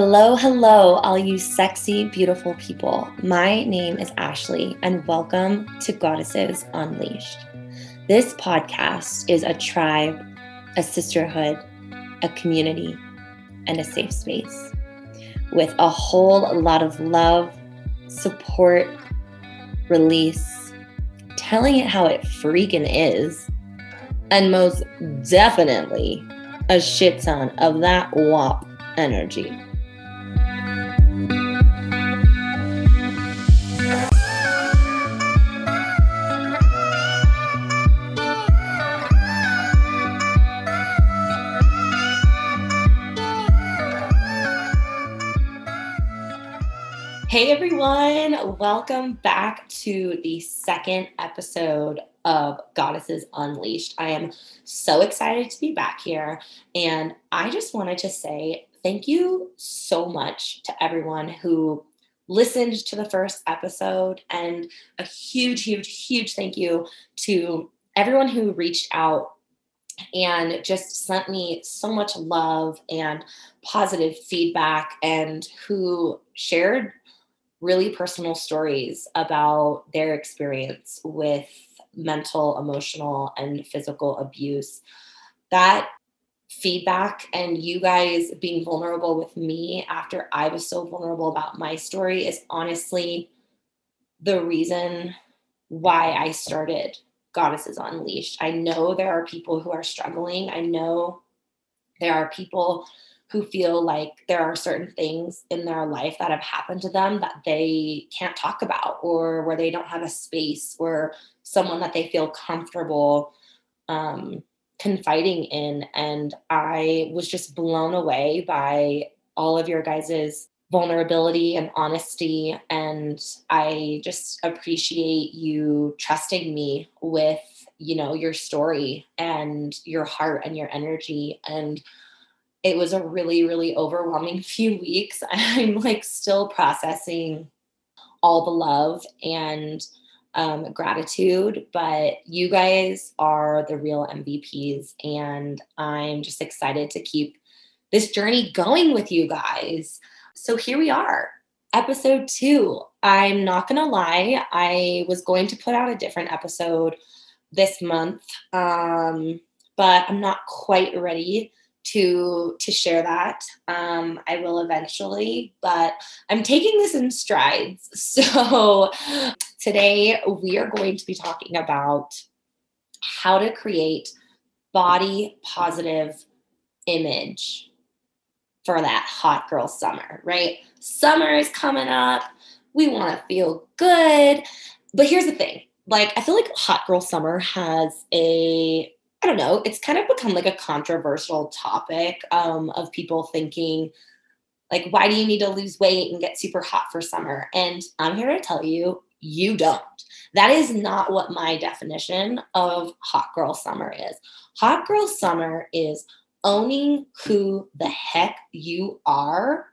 Hello, hello, all you sexy, beautiful people. My name is Ashley, and welcome to Goddesses Unleashed. This podcast is a tribe, a sisterhood, a community, and a safe space with a whole lot of love, support, release, telling it how it freaking is, and most definitely a shit ton of that wop energy. Hey everyone, welcome back to the second episode of Goddesses Unleashed. I am so excited to be back here, and I just wanted to say thank you so much to everyone who listened to the first episode, and a huge, huge, huge thank you to everyone who reached out and just sent me so much love and positive feedback and who shared really personal stories about their experience with mental, emotional, and physical abuse. That feedback and you guys being vulnerable with me after I was so vulnerable about my story is honestly the reason why I started Goddesses Unleashed. I know there are people who are struggling. I know there are people who feel like there are certain things in their life that have happened to them that they can't talk about or where they don't have a space or someone that they feel comfortable um, confiding in. And i was just blown away by all of your guys's vulnerability and honesty. And i just appreciate you trusting me with you know your story and your heart and your energy. And it was a really, really overwhelming few weeks. I'm like still processing all the love and um, gratitude, but you guys are the real MVPs. And I'm just excited to keep this journey going with you guys. So here we are, episode two. I'm not going to lie, I was going to put out a different episode this month, um, but I'm not quite ready to to share that. Um, I will eventually, but I'm taking this in strides. So today we are going to be talking about how to create body positive image for that hot girl summer, right? Summer is coming up. We want to feel good. But here's the thing like, I feel like hot girl summer has a I don't know, it's kind of become like a controversial topic um, of people thinking, like, why do you need to lose weight and get super hot for summer? And I'm here to tell you, you don't. That is not what my definition of hot girl summer is. Hot girl summer is owning who the heck you are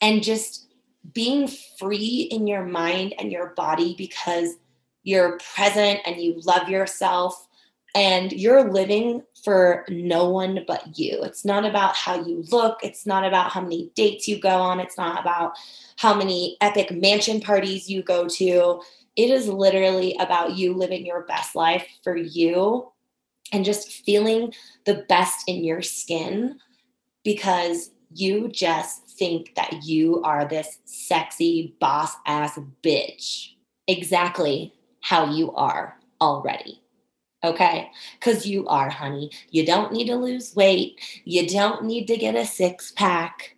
and just being free in your mind and your body because you're present and you love yourself and you're living for no one but you. It's not about how you look, it's not about how many dates you go on, it's not about how many epic mansion parties you go to. It is literally about you living your best life for you and just feeling the best in your skin because you just think that you are this sexy boss ass bitch. Exactly how you are already okay? Because you are, honey. You don't need to lose weight. You don't need to get a six pack.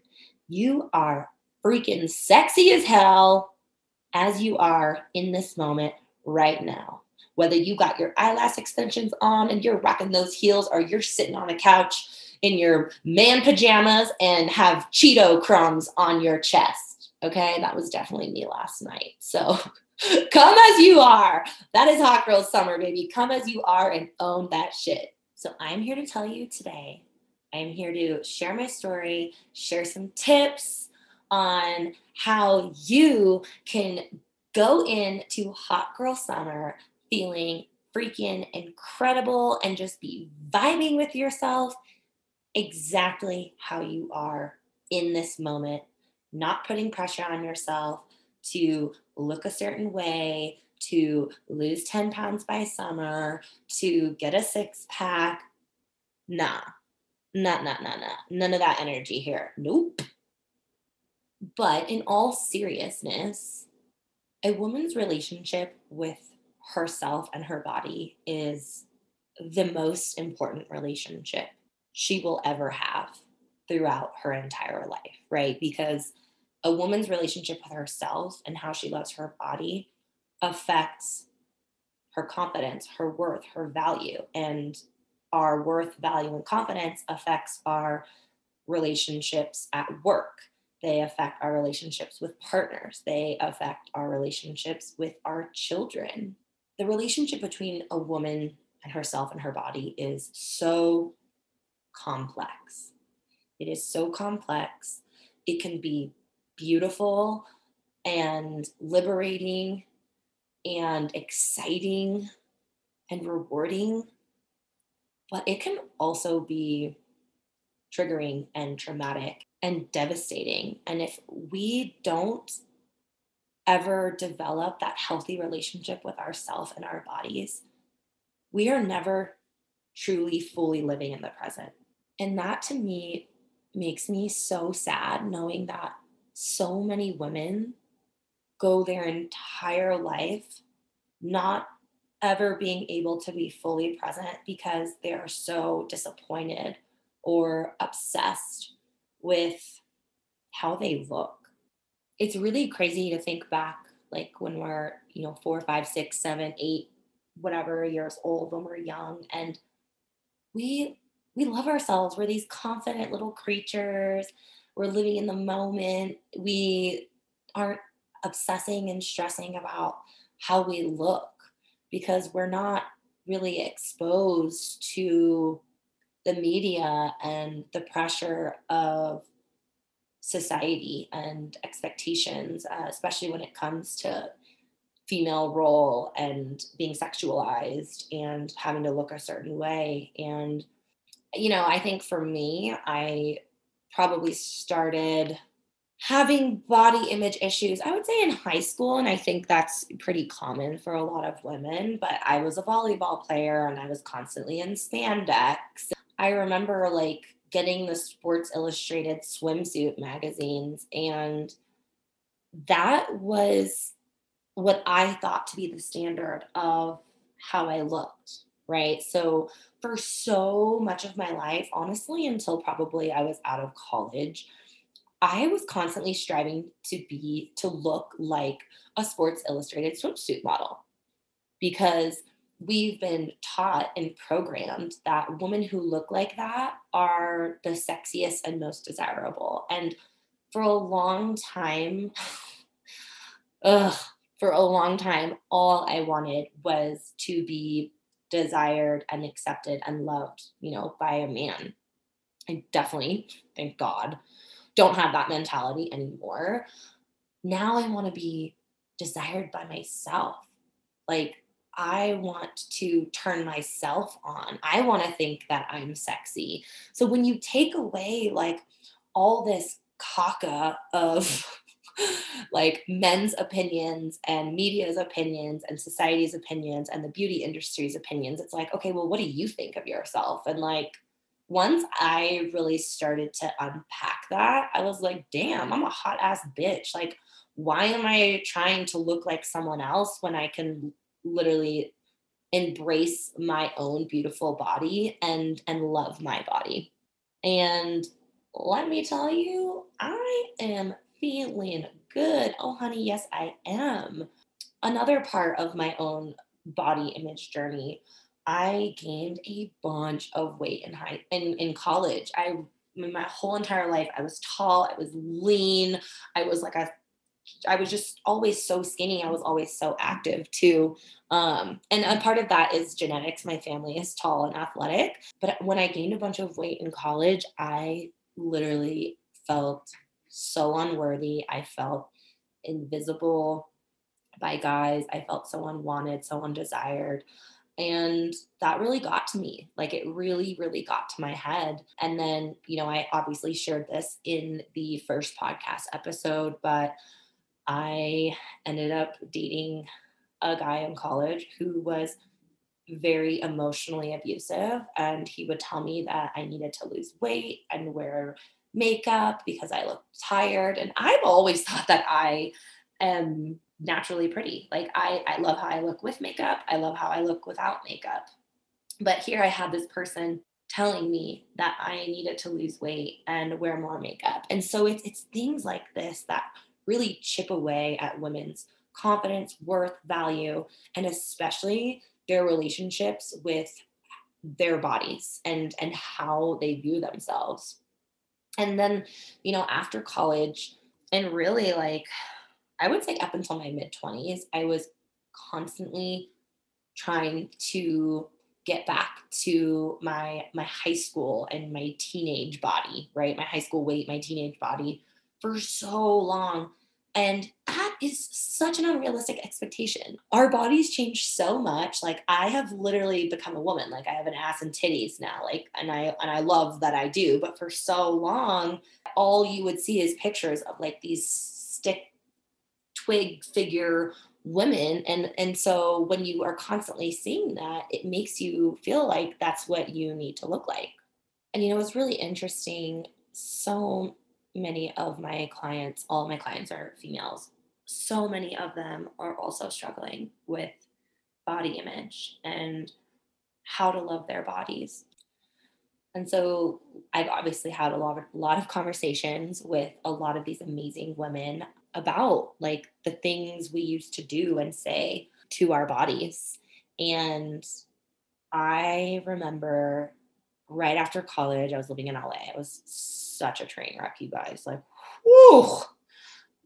You are freaking sexy as hell as you are in this moment right now. Whether you got your eyelash extensions on and you're rocking those heels, or you're sitting on a couch in your man pajamas and have Cheeto crumbs on your chest. Okay, that was definitely me last night. So Come as you are. That is Hot Girl Summer, baby. Come as you are and own that shit. So I'm here to tell you today, I'm here to share my story, share some tips on how you can go into Hot Girl Summer feeling freaking incredible and just be vibing with yourself exactly how you are in this moment, not putting pressure on yourself to look a certain way, to lose 10 pounds by summer, to get a six pack. Nah, nah, nah, nah, nah. None of that energy here. Nope. But in all seriousness, a woman's relationship with herself and her body is the most important relationship she will ever have throughout her entire life, right? Because a woman's relationship with herself and how she loves her body affects her confidence, her worth, her value. And our worth, value, and confidence affects our relationships at work. They affect our relationships with partners. They affect our relationships with our children. The relationship between a woman and herself and her body is so complex. It is so complex. It can be beautiful and liberating and exciting and rewarding, but it can also be triggering and traumatic and devastating. And if we don't ever develop that healthy relationship with ourselves and our bodies, we are never truly fully living in the present. And that to me makes me so sad knowing that so many women go their entire life not ever being able to be fully present because they are so disappointed or obsessed with how they look. It's really crazy to think back, like when we're, you know, four, five, six, seven, eight, whatever years old, when we're young, and we we love ourselves. We're these confident little creatures. We're living in the moment. We aren't obsessing and stressing about how we look because we're not really exposed to the media and the pressure of society and expectations, uh, especially when it comes to female role and being sexualized and having to look a certain way. And, you know, I think for me, I probably started having body image issues, I would say in high school, and I think that's pretty common for a lot of women, but I was a volleyball player and I was constantly in spandex. I remember like getting the Sports Illustrated swimsuit magazines, and that was what I thought to be the standard of how I looked, right? So, for so much of my life, honestly, until probably I was out of college, I was constantly striving to be to look like a Sports Illustrated swimsuit model because we've been taught and programmed that women who look like that are the sexiest and most desirable. And for a long time, ugh, for a long time, all I wanted was to be desired and accepted and loved, you know, by a man. I definitely, thank God, don't have that mentality anymore. Now I want to be desired by myself. Like, I want to turn myself on. I want to think that I'm sexy. So when you take away like all this caca of like men's opinions and media's opinions and society's opinions and the beauty industry's opinions, it's like, okay, well, what do you think of yourself? And like, once I really started to unpack that, I was like, damn, I'm a hot ass bitch. Like, why am I trying to look like someone else when I can literally embrace my own beautiful body and and love my body? And let me tell you, I am feeling good. Oh honey, yes I am. Another part of my own body image journey I gained a bunch of weight in high in, in college. I my whole entire life I was tall, I was lean, I was like a I was just always so skinny. I was always so active too. Um, and a part of that is genetics. My family is tall and athletic. But when I gained a bunch of weight in college, I literally felt so unworthy. I felt invisible by guys. I felt so unwanted, so undesired. And that really got to me. Like it really, really got to my head. And then, you know, I obviously shared this in the first podcast episode, but I ended up dating a guy in college who was very emotionally abusive. And he would tell me that I needed to lose weight and wear makeup because I look tired. And I've always thought that I am naturally pretty. Like I, I love how I look with makeup. I love how I look without makeup. But here I had this person telling me that I needed to lose weight and wear more makeup. And so it's it's things like this that really chip away at women's confidence, worth, value, and especially their relationships with their bodies and and how they view themselves. And then, you know, after college and really like I would say up until my mid 20s, I was constantly trying to get back to my my high school and my teenage body, right? My high school weight, my teenage body for so long. And is such an unrealistic expectation. Our bodies change so much. Like I have literally become a woman. Like I have an ass and titties now. Like and I and I love that I do. But for so long, all you would see is pictures of like these stick twig figure women and and so when you are constantly seeing that it makes you feel like that's what you need to look like and you know it's really interesting so many of my clients all of my clients are females so many of them are also struggling with body image and how to love their bodies and so I've obviously had a lot of, a lot of conversations with a lot of these amazing women about like the things we used to do and say to our bodies. And I remember right after college, I was living in LA. It was such a train wreck, you guys. Like, whew,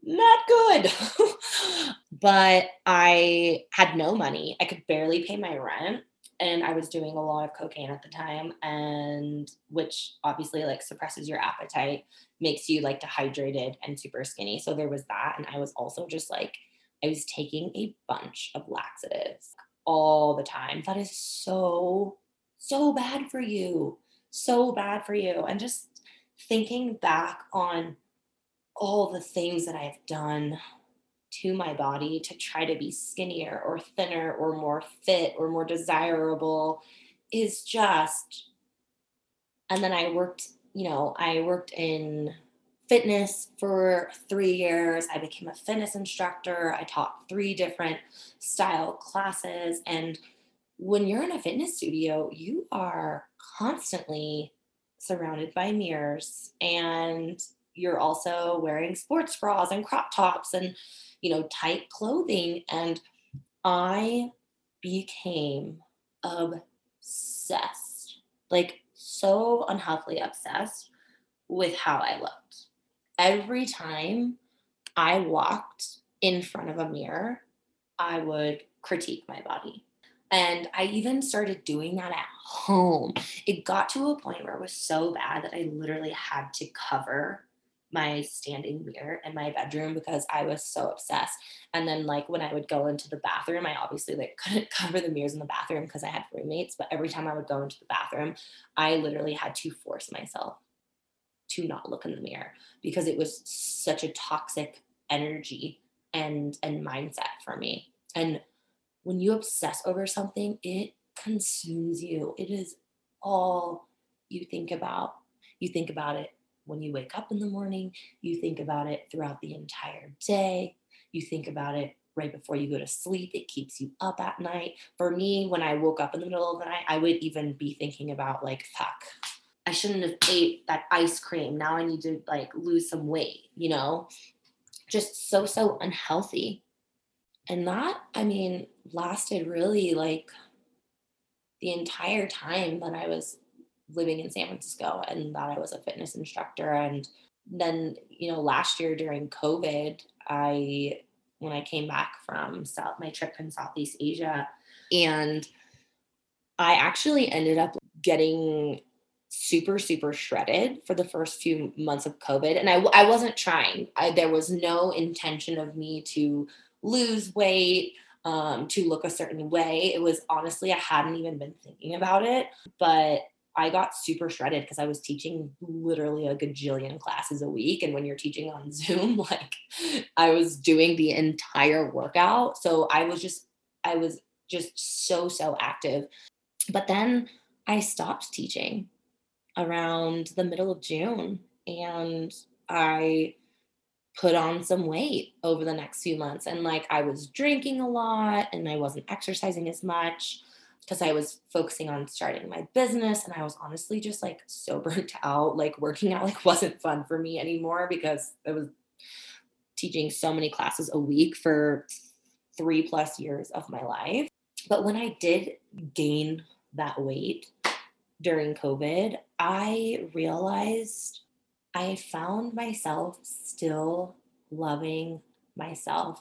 not good. but I had no money. I could barely pay my rent and I was doing a lot of cocaine at the time, and which obviously like suppresses your appetite, makes you like dehydrated and super skinny. So there was that, and I was also just like I was taking a bunch of laxatives all the time. That is so so bad for you, so bad for you, and just thinking back on all the things that I've done to my body to try to be skinnier or thinner or more fit or more desirable is just and then I worked, you know, I worked in fitness for 3 years. I became a fitness instructor. I taught three different style classes and when you're in a fitness studio, you are constantly surrounded by mirrors and you're also wearing sports bras and crop tops and you know, tight clothing. And I became obsessed, like so unhealthily obsessed with how I looked. Every time I walked in front of a mirror, I would critique my body. And I even started doing that at home. It got to a point where it was so bad that I literally had to cover my standing mirror in my bedroom because I was so obsessed. And then like when I would go into the bathroom, I obviously like couldn't cover the mirrors in the bathroom because I had roommates, but every time I would go into the bathroom, I literally had to force myself to not look in the mirror because it was such a toxic energy and and mindset for me. And when you obsess over something, it consumes you. It is all you think about. You think about it when you wake up in the morning, you think about it throughout the entire day, you think about it right before you go to sleep. It keeps you up at night. For me, when I woke up in the middle of the night, I would even be thinking about, like, fuck, I shouldn't have ate that ice cream. Now I need to like lose some weight, you know? Just so, so unhealthy. And that, I mean, lasted really like the entire time that I was living in San Francisco and that I was a fitness instructor. And then, you know, last year during COVID, I, when I came back from South, my trip in Southeast Asia, and I actually ended up getting super super shredded for the first few months of covid and i, I wasn't trying I, there was no intention of me to lose weight um, to look a certain way. It was honestly, I hadn't even been thinking about it, but I got super shredded because I was teaching literally a gajillion classes a week. And when you're teaching on Zoom, like I was doing the entire workout. So I was just, I was just so, so active. But then I stopped teaching around the middle of June and I put on some weight over the next few months. And like I was drinking a lot and I wasn't exercising as much because I was focusing on starting my business and I was honestly just like so burnt out. Like working out like wasn't fun for me anymore because I was teaching so many classes a week for three plus years of my life. But when I did gain that weight during COVID, I realized I found myself still loving myself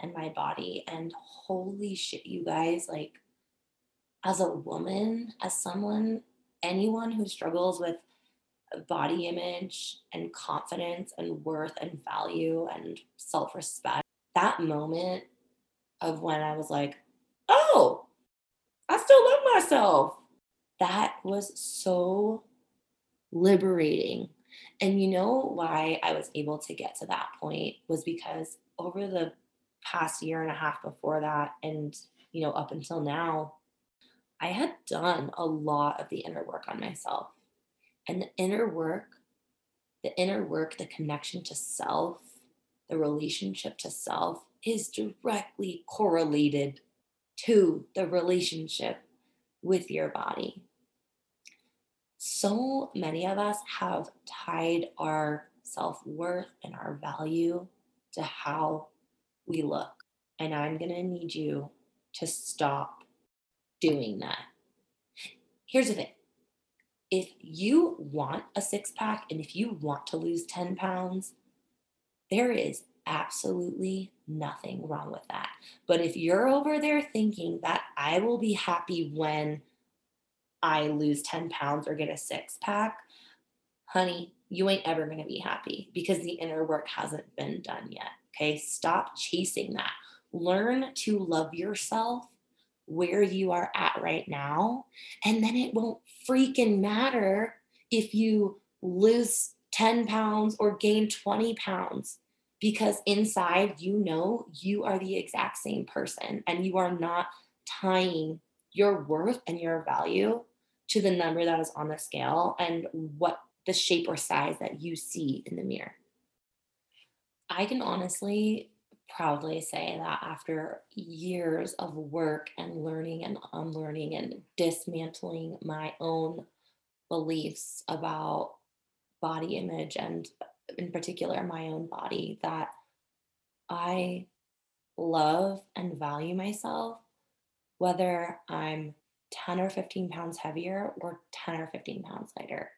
and my body. And holy shit, you guys, like, as a woman, as someone, anyone who struggles with body image and confidence and worth and value and self respect, that moment of when I was like, oh, I still love myself, that was so liberating. And you know why I was able to get to that point was because over the past year and a half before that, and you know, up until now, I had done a lot of the inner work on myself. And the inner work, the inner work, the connection to self, the relationship to self is directly correlated to the relationship with your body so many of us have tied our self worth and our value to how we look. And I'm going to need you to stop doing that. Here's the thing if you want a six pack and if you want to lose 10 pounds, there is absolutely nothing wrong with that. But if you're over there thinking that I will be happy when I lose 10 pounds or get a six pack, honey, you ain't ever going to be happy because the inner work hasn't been done yet. Okay. Stop chasing that. Learn to love yourself where you are at right now. And then it won't freaking matter if you lose 10 pounds or gain 20 pounds because inside you know you are the exact same person and you are not tying your worth and your value to the number that is on the scale and what the shape or size that you see in the mirror. I can honestly proudly say that after years of work and learning and unlearning and dismantling my own beliefs about body image and in particular my own body that I love and value myself whether I'm 10 or 15 pounds heavier or 10 or 15 pounds lighter.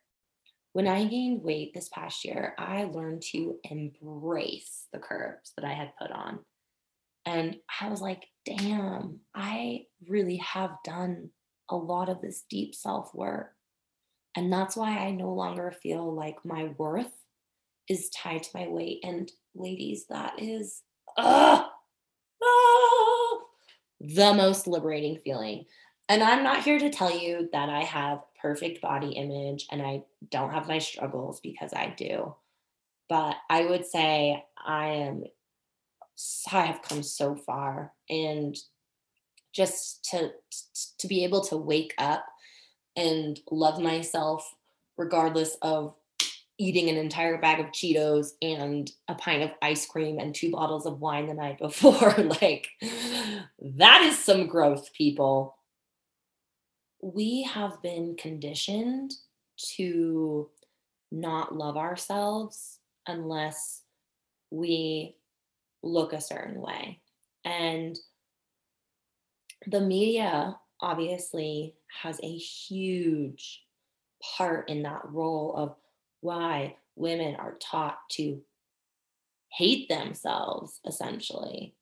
When I gained weight this past year, I learned to embrace the curves that I had put on. And I was like, damn, I really have done a lot of this deep self work. And that's why I no longer feel like my worth is tied to my weight. And ladies, that is uh, uh, the most liberating feeling and I'm not here to tell you that I have perfect body image and I don't have my struggles because I do. But I would say I am I have come so far and just to to be able to wake up and love myself regardless of eating an entire bag of Cheetos and a pint of ice cream and two bottles of wine the night before like that is some growth people we have been conditioned to not love ourselves unless we look a certain way. And the media obviously has a huge part in that role of why women are taught to hate themselves essentially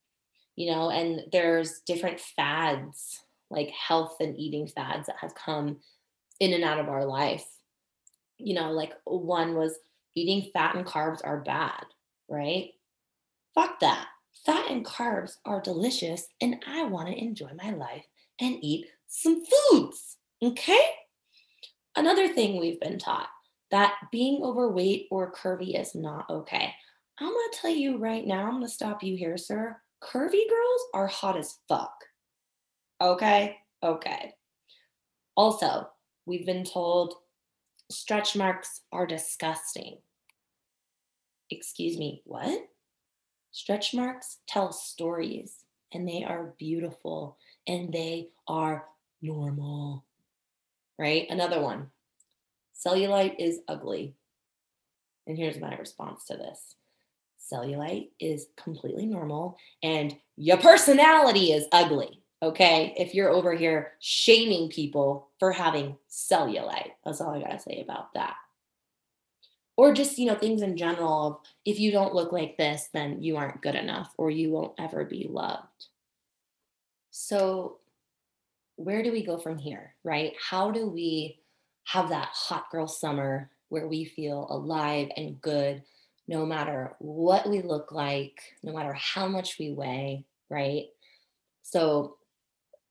you know and there's different fads like health and eating fads that have come in and out of our life. You know, like one was eating fat and carbs are bad, right? Fuck that. fat and carbs are delicious and I want to enjoy my life and eat some foods. Okay? Another thing we've been taught that being overweight or curvy is not okay. I'm to tell you right now, I'm to stop you here, sir. Curvy girls are hot as fuck. Okay? Okay. Also, we've been told stretch marks are disgusting. Excuse me, what? Stretch marks tell stories and they are beautiful and they are normal. Right? Another one. Cellulite is ugly. And here's my response to this cellulite is completely normal and your personality is ugly. Okay. If you're over here shaming people for having cellulite, that's all I got to say about that. Or just, you know, things in general of if you don't look like this, then you aren't good enough or you won't ever be loved. So, where do we go from here, right? How do we have that hot girl summer where we feel alive and good no matter what we look like, no matter how much we weigh, right? So,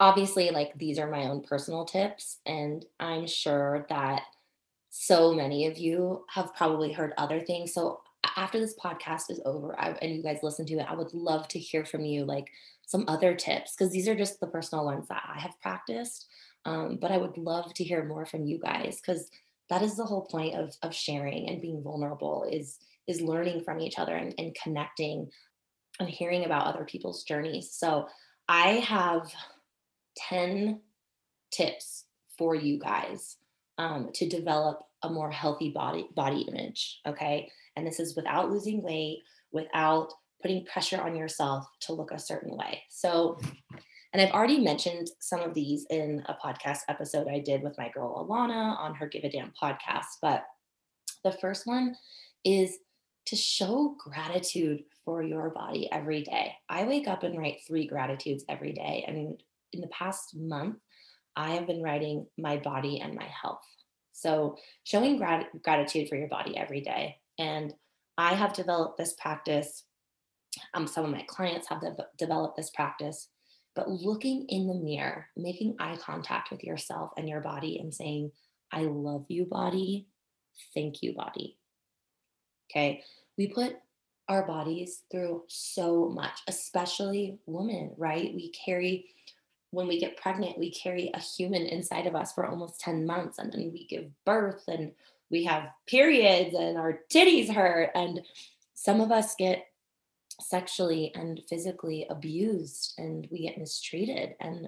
obviously, like these are my own personal tips, and I'm sure that so many of you have probably heard other things. So, after this podcast is over I, and you guys listen to it, I would love to hear from you like some other tips because these are just the personal ones that I have practiced. Um, but I would love to hear more from you guys because that is the whole point of, of sharing and being vulnerable is is learning from each other and, and connecting and hearing about other people's journeys. So I have 10 tips for you guys um, to develop a more healthy body body image. Okay. And this is without losing weight, without putting pressure on yourself to look a certain way. So, and I've already mentioned some of these in a podcast episode I did with my girl Alana on her Give a Damn podcast. But the first one is to show gratitude for your body every day. I wake up and write three gratitudes every day. And in the past month, I have been writing my body and my health. So, showing grat- gratitude for your body every day. And I have developed this practice. Um, some of my clients have de- developed this practice, but looking in the mirror, making eye contact with yourself and your body and saying, I love you, body. Thank you, body. Okay. We put our bodies through so much, especially women, right? We carry, when we get pregnant, we carry a human inside of us for almost 10 months and then we give birth and we have periods and our titties hurt. And some of us get sexually and physically abused and we get mistreated. And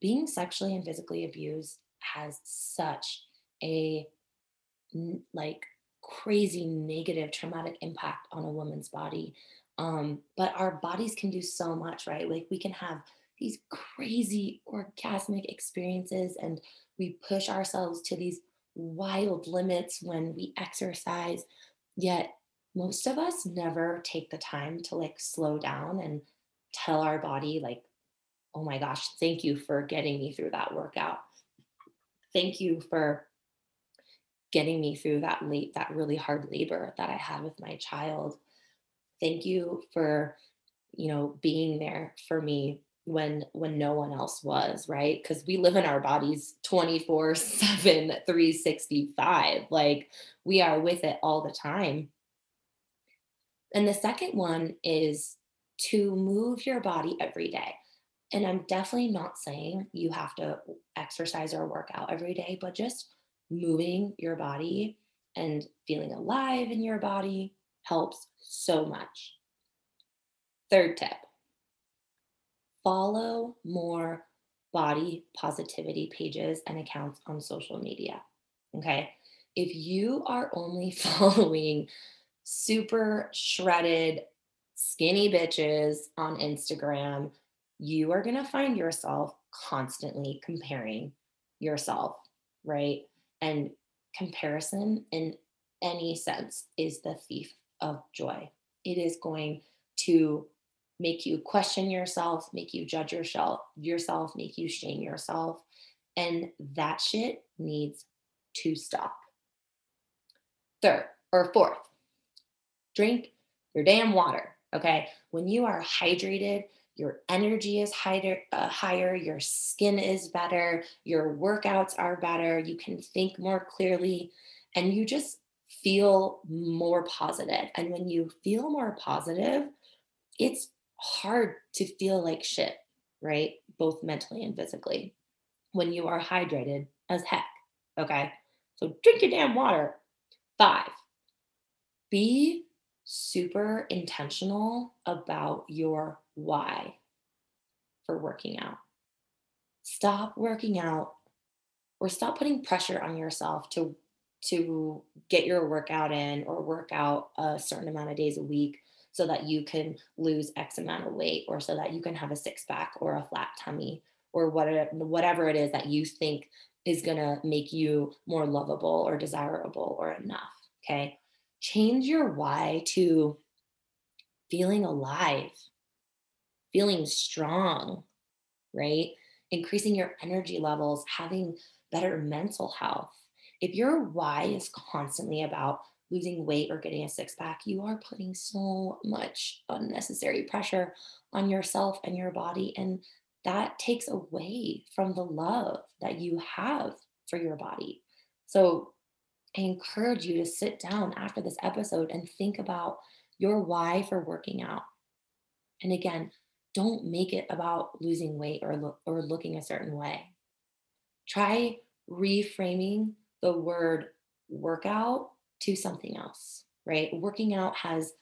being sexually and physically abused has such a like crazy negative traumatic impact on a woman's body um, but our bodies can do so much right like we can have these crazy orgasmic experiences and we push ourselves to these wild limits when we exercise yet most of us never take the time to like slow down and tell our body like oh my gosh thank you for getting me through that workout thank you for getting me through that late that really hard labor that I had with my child. Thank you for you know being there for me when when no one else was right? Because we live in our bodies 24 7 365 like we are with it all the time. And the second one is to move your body every day. And i'm definitely not saying you have to exercise or work out every day but just moving your body and feeling alive in your body helps so much. Third tip follow more body positivity pages and accounts on social media. Okay. If you are only following super shredded, skinny bitches on Instagram, you are going to find yourself constantly comparing yourself, right? And comparison in any sense is the thief of joy. It is going to make you question yourself, make you judge yourself, yourself, make you shame yourself. And that shit needs to stop. Third or fourth, drink your damn water. Okay. When you are hydrated, your energy is higher, uh, higher, your skin is better, your workouts are better, you can think more clearly, and you just feel more positive. And when you feel more positive, it's hard to feel like shit, right? Both mentally and physically when you are hydrated as heck. Okay. So drink your damn water. Five, be super intentional about your why for working out. Stop working out or stop putting pressure on yourself to to get your workout in or work out a certain amount of days a week so that you can lose x amount of weight or so that you can have a six pack or a flat tummy or whatever whatever it is that you think is going to make you more lovable or desirable or enough okay? Change your why to feeling alive feeling strong right? Increasing your energy levels having better mental health. If your why is constantly about losing weight or getting a six pack, you are putting so much unnecessary pressure on yourself and your body. And that takes away from the love that you have for your body. So I encourage you to sit down after this episode and think about your why for working out. And again, don't make it about losing weight or, lo- or looking a certain way. Try reframing the word workout to something else, right? Working out has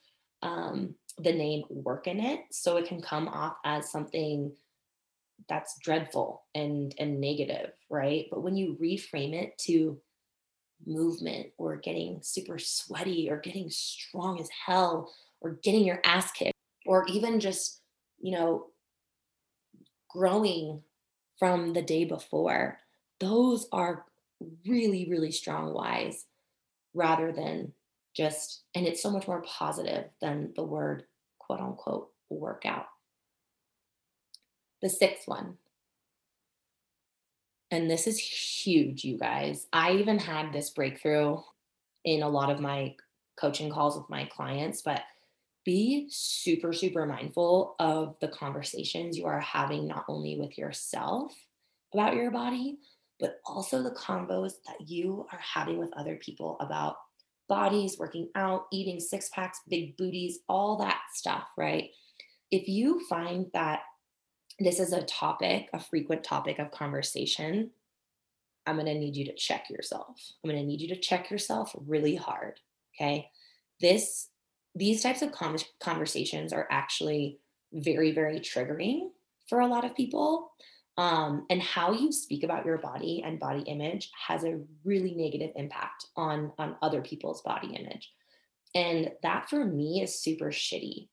um, the name work in it, so it can come off as something that's dreadful and and negative, right? But when you reframe it to movement or getting super sweaty or getting strong as hell or getting your ass kicked or even just, you know, growing from the day before, those are really, really strong whys rather than just, and it's so much more positive than the word quote unquote workout. The sixth one, and this is huge, you guys. I even had this breakthrough in a lot of my coaching calls with my clients, but be super, super mindful of the conversations you are having, not only with yourself about your body, but also the combos that you are having with other people about bodies, working out, eating six packs, big booties, all that stuff, right? If you find that this is a topic, a frequent topic of conversation, I'm going to need you to check yourself. I'm going to need you to check yourself really hard, okay? This these types of conversations are actually very very triggering for a lot of people um, and how you speak about your body and body image has a really negative impact on on other people's body image. And that for me is super shitty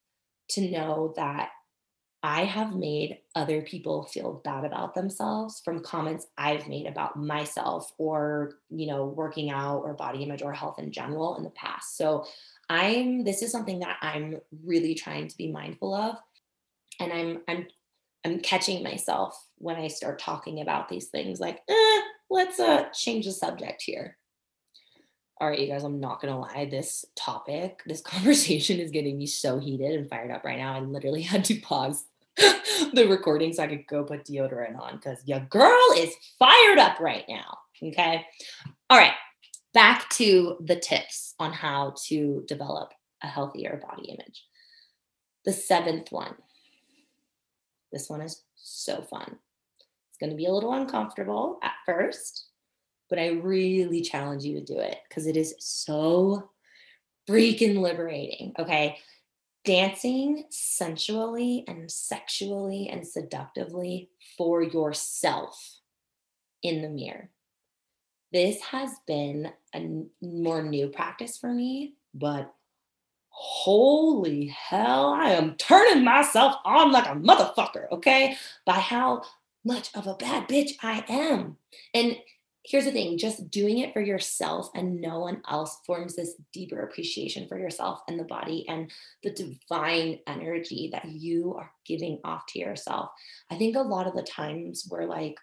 to know that i have made other people feel bad about themselves from comments i've made about myself or you know working out or body image or health in general in the past. So i'm this is something that i'm really trying to be mindful of. And i'm i'm I'm catching myself when I start talking about these things like, eh, let's uh, change the subject here. All right, you guys, I'm not to lie. This topic, this conversation is getting me so heated and fired up right now. I literally had to pause the recording so I could go put deodorant on because your girl is fired up right now. Okay. All right. Back to the tips on how to develop a healthier body image. The seventh one this one is so fun. It's going to be a little uncomfortable at first, but I really challenge you to do it because it is so freaking liberating. Okay. Dancing sensually and sexually and seductively for yourself in the mirror. This has been a more new practice for me, but holy hell, I am turning myself on like a motherfucker, okay? By how much of a bad bitch I am. And here's the thing just doing it for yourself and no one else forms this deeper appreciation for yourself and the body and the divine energy that you are giving off to yourself. I think a lot of the times we're like,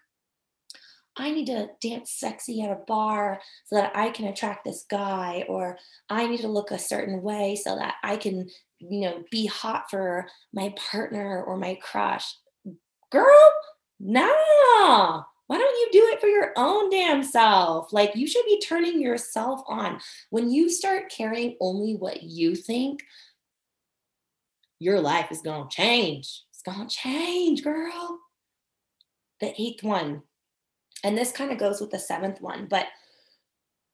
I need to dance sexy at a bar so that I can attract this guy, or I need to look a certain way so that I can you know, be hot for my partner or my crush. Girl, nah. Why don't you do it for your own damn self? Like you should be turning yourself on. When you start caring only what you think, your life is going to change. It's going to change, girl. The eighth one, and this kind of goes with the seventh one, but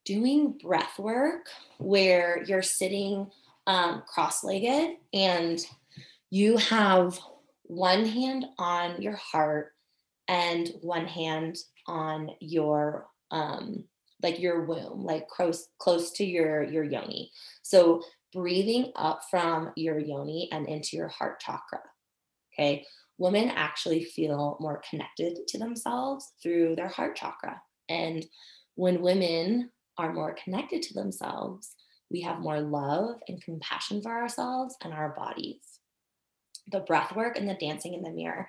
doing breath work where you're sitting um, cross legged and you have one hand on your heart and one hand on your um like your womb like close close to your your yoni. So breathing up from your yoni and into your heart chakra okay women actually feel more connected to themselves through their heart chakra and when women are more connected to themselves we have more love and compassion for ourselves and our bodies. The breath work and the dancing in the mirror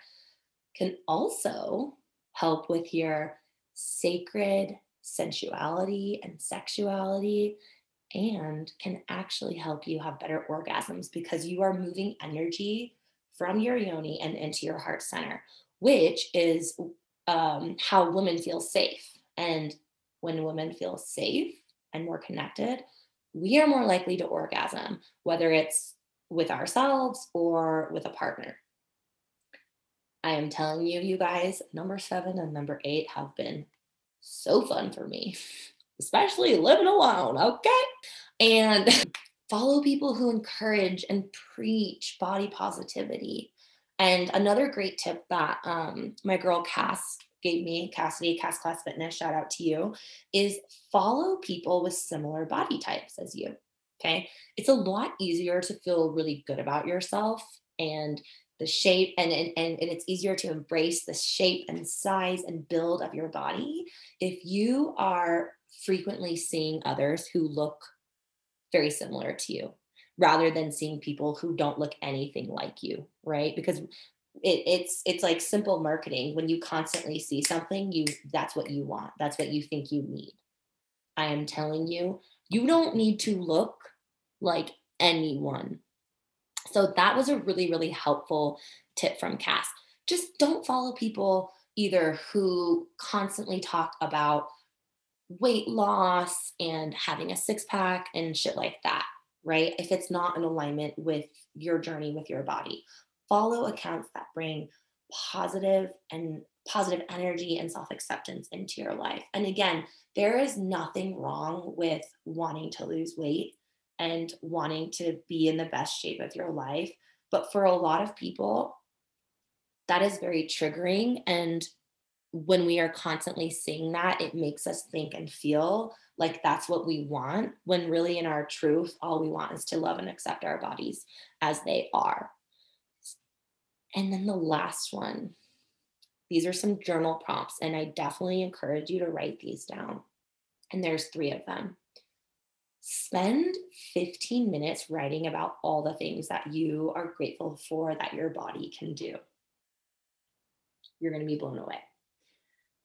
can also help with your sacred sensuality and sexuality and can actually help you have better orgasms because you are moving energy from your yoni and into your heart center, which is um, how women feel safe. And when women feel safe and more connected, we are more likely to orgasm, whether it's with ourselves or with a partner. I am telling you, you guys, number seven and number eight have been so fun for me, especially living alone. Okay. And follow people who encourage and preach body positivity. And another great tip that um, my girl Cass gave me, Cassidy, Cass Class Fitness, shout out to you, is follow people with similar body types as you. Okay. It's a lot easier to feel really good about yourself and the shape and, and and it's easier to embrace the shape and size and build of your body if you are frequently seeing others who look very similar to you rather than seeing people who don't look anything like you right? Because it, it's it's like simple marketing. When you constantly see something you that's what you want. That's what you think you need. I am telling you you don't need to look like anyone. So that was a really really helpful tip from cass. Just don't follow people either who constantly talk about weight loss and having a six pack and shit like that right if it's not in alignment with your journey with your body follow accounts that bring positive and positive energy and self acceptance into your life. And again, there is nothing wrong with wanting to lose weight and wanting to be in the best shape of your life. But for a lot of people, that is very triggering. And when we are constantly seeing that, it makes us think and feel like that's what we want, when really, in our truth, all we want is to love and accept our bodies as they are. And then the last one, these are some journal prompts, and I definitely encourage you to write these down. And there's three of them. Spend 15 minutes writing about all the things that you are grateful for that your body can do. You're going to be blown away.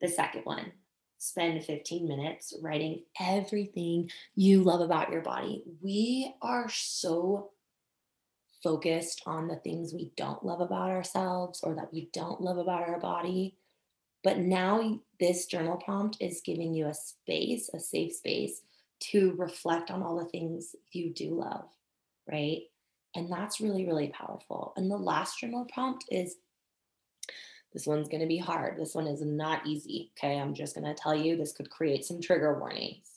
The second one, spend 15 minutes writing everything you love about your body. We are so focused on the things we don't love about ourselves or that we don't love about our body. But now, this journal prompt is giving you a space, a safe space to reflect on all the things you do love, right? And that's really, really powerful. And the last journal prompt is this one's going to be hard. This one is not easy. Okay. I'm just going to tell you this could create some trigger warnings.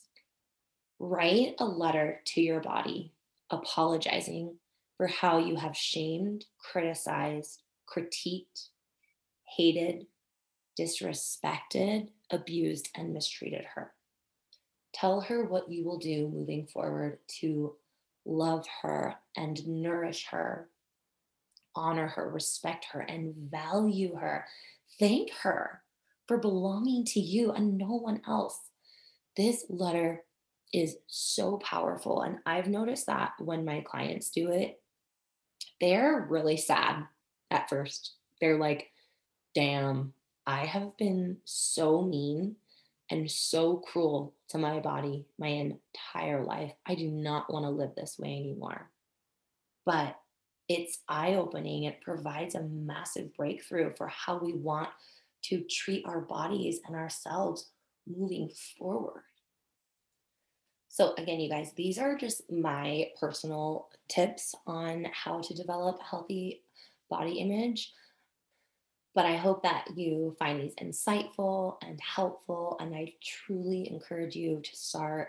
Write a letter to your body apologizing for how you have shamed, criticized, critiqued, hated, disrespected, abused, and mistreated her. Tell her what you will do moving forward to love her and nourish her, honor her, respect her, and value her. Thank her for belonging to you and no one else. This letter is so powerful. And I've noticed that when my clients do it, they're really sad at first. They're like, damn, I have been so mean and so cruel to my body my entire life. I do not want to live this way anymore. But it's eye opening. It provides a massive breakthrough for how we want to treat our bodies and ourselves moving forward. So, again, you guys, these are just my personal tips on how to develop healthy body image. But I hope that you find these insightful and helpful. And I truly encourage you to start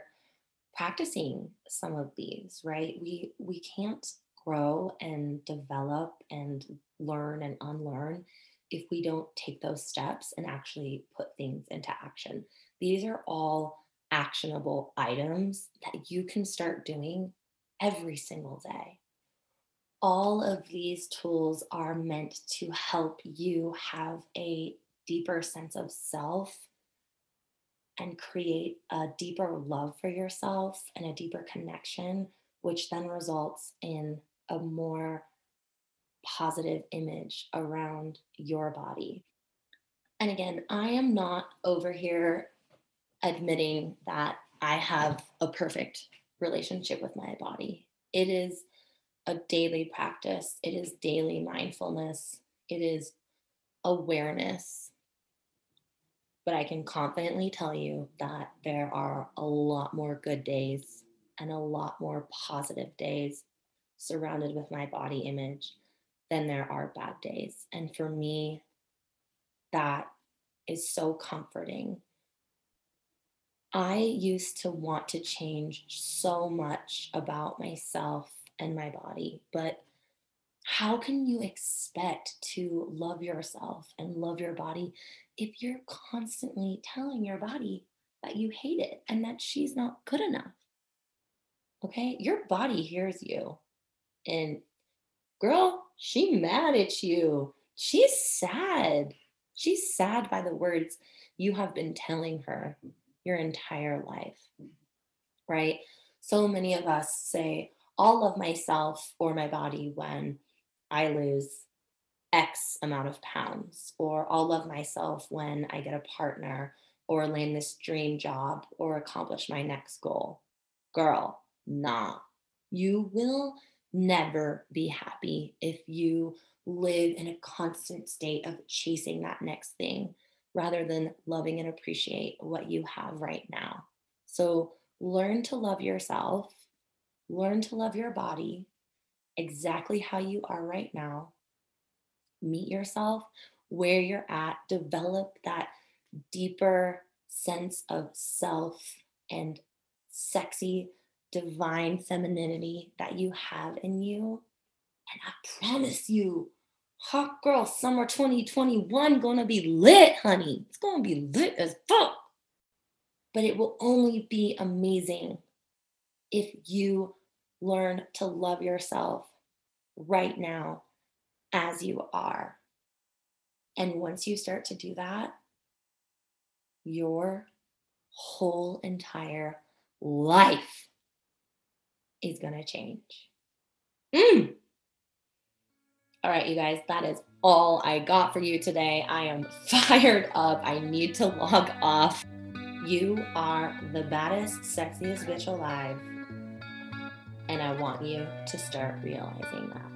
practicing some of these, right? We we can't grow and develop and learn and unlearn if we don't take those steps and actually put things into action. These are all actionable items that you can start doing every single day. All of these tools are meant to help you have a deeper sense of self and create a deeper love for yourself and a deeper connection, which then results in a more positive image around your body. And again, I am not over here admitting that I have a perfect relationship with my body. It is a daily practice, it is daily mindfulness, it is awareness. But I can confidently tell you that there are a lot more good days and a lot more positive days surrounded with my body image then there are bad days. And for me, that is so comforting I used to want to change so much about myself and my body, but how can you expect to love yourself and love your body if you're constantly telling your body that you hate it and that she's not good enough? Okay, your body hears you. And girl, she mad at you. She's sad. She's sad by the words you have been telling her your entire life, right? So many of us say, I'll love myself or my body when I lose X amount of pounds, or I'll love myself when I get a partner or land this dream job or accomplish my next goal. Girl, nah. You will never be happy if you live in a constant state of chasing that next thing rather than loving and appreciate what you have right now. So learn to love yourself, learn to love your body exactly how you are right now. Meet yourself where you're at, develop that deeper sense of self and sexy, divine femininity that you have in you. And I promise you, Hot Girl Summer 2021 gonna be lit, honey. It's gonna be lit as fuck. But it will only be amazing if you learn to love yourself right now as you are. And once you start to do that, your whole entire life is going to change. Mm. All right, you guys, that is all I got for you today. I am fired up. I need to log off. You are the baddest, sexiest bitch alive. And I want you to start realizing that.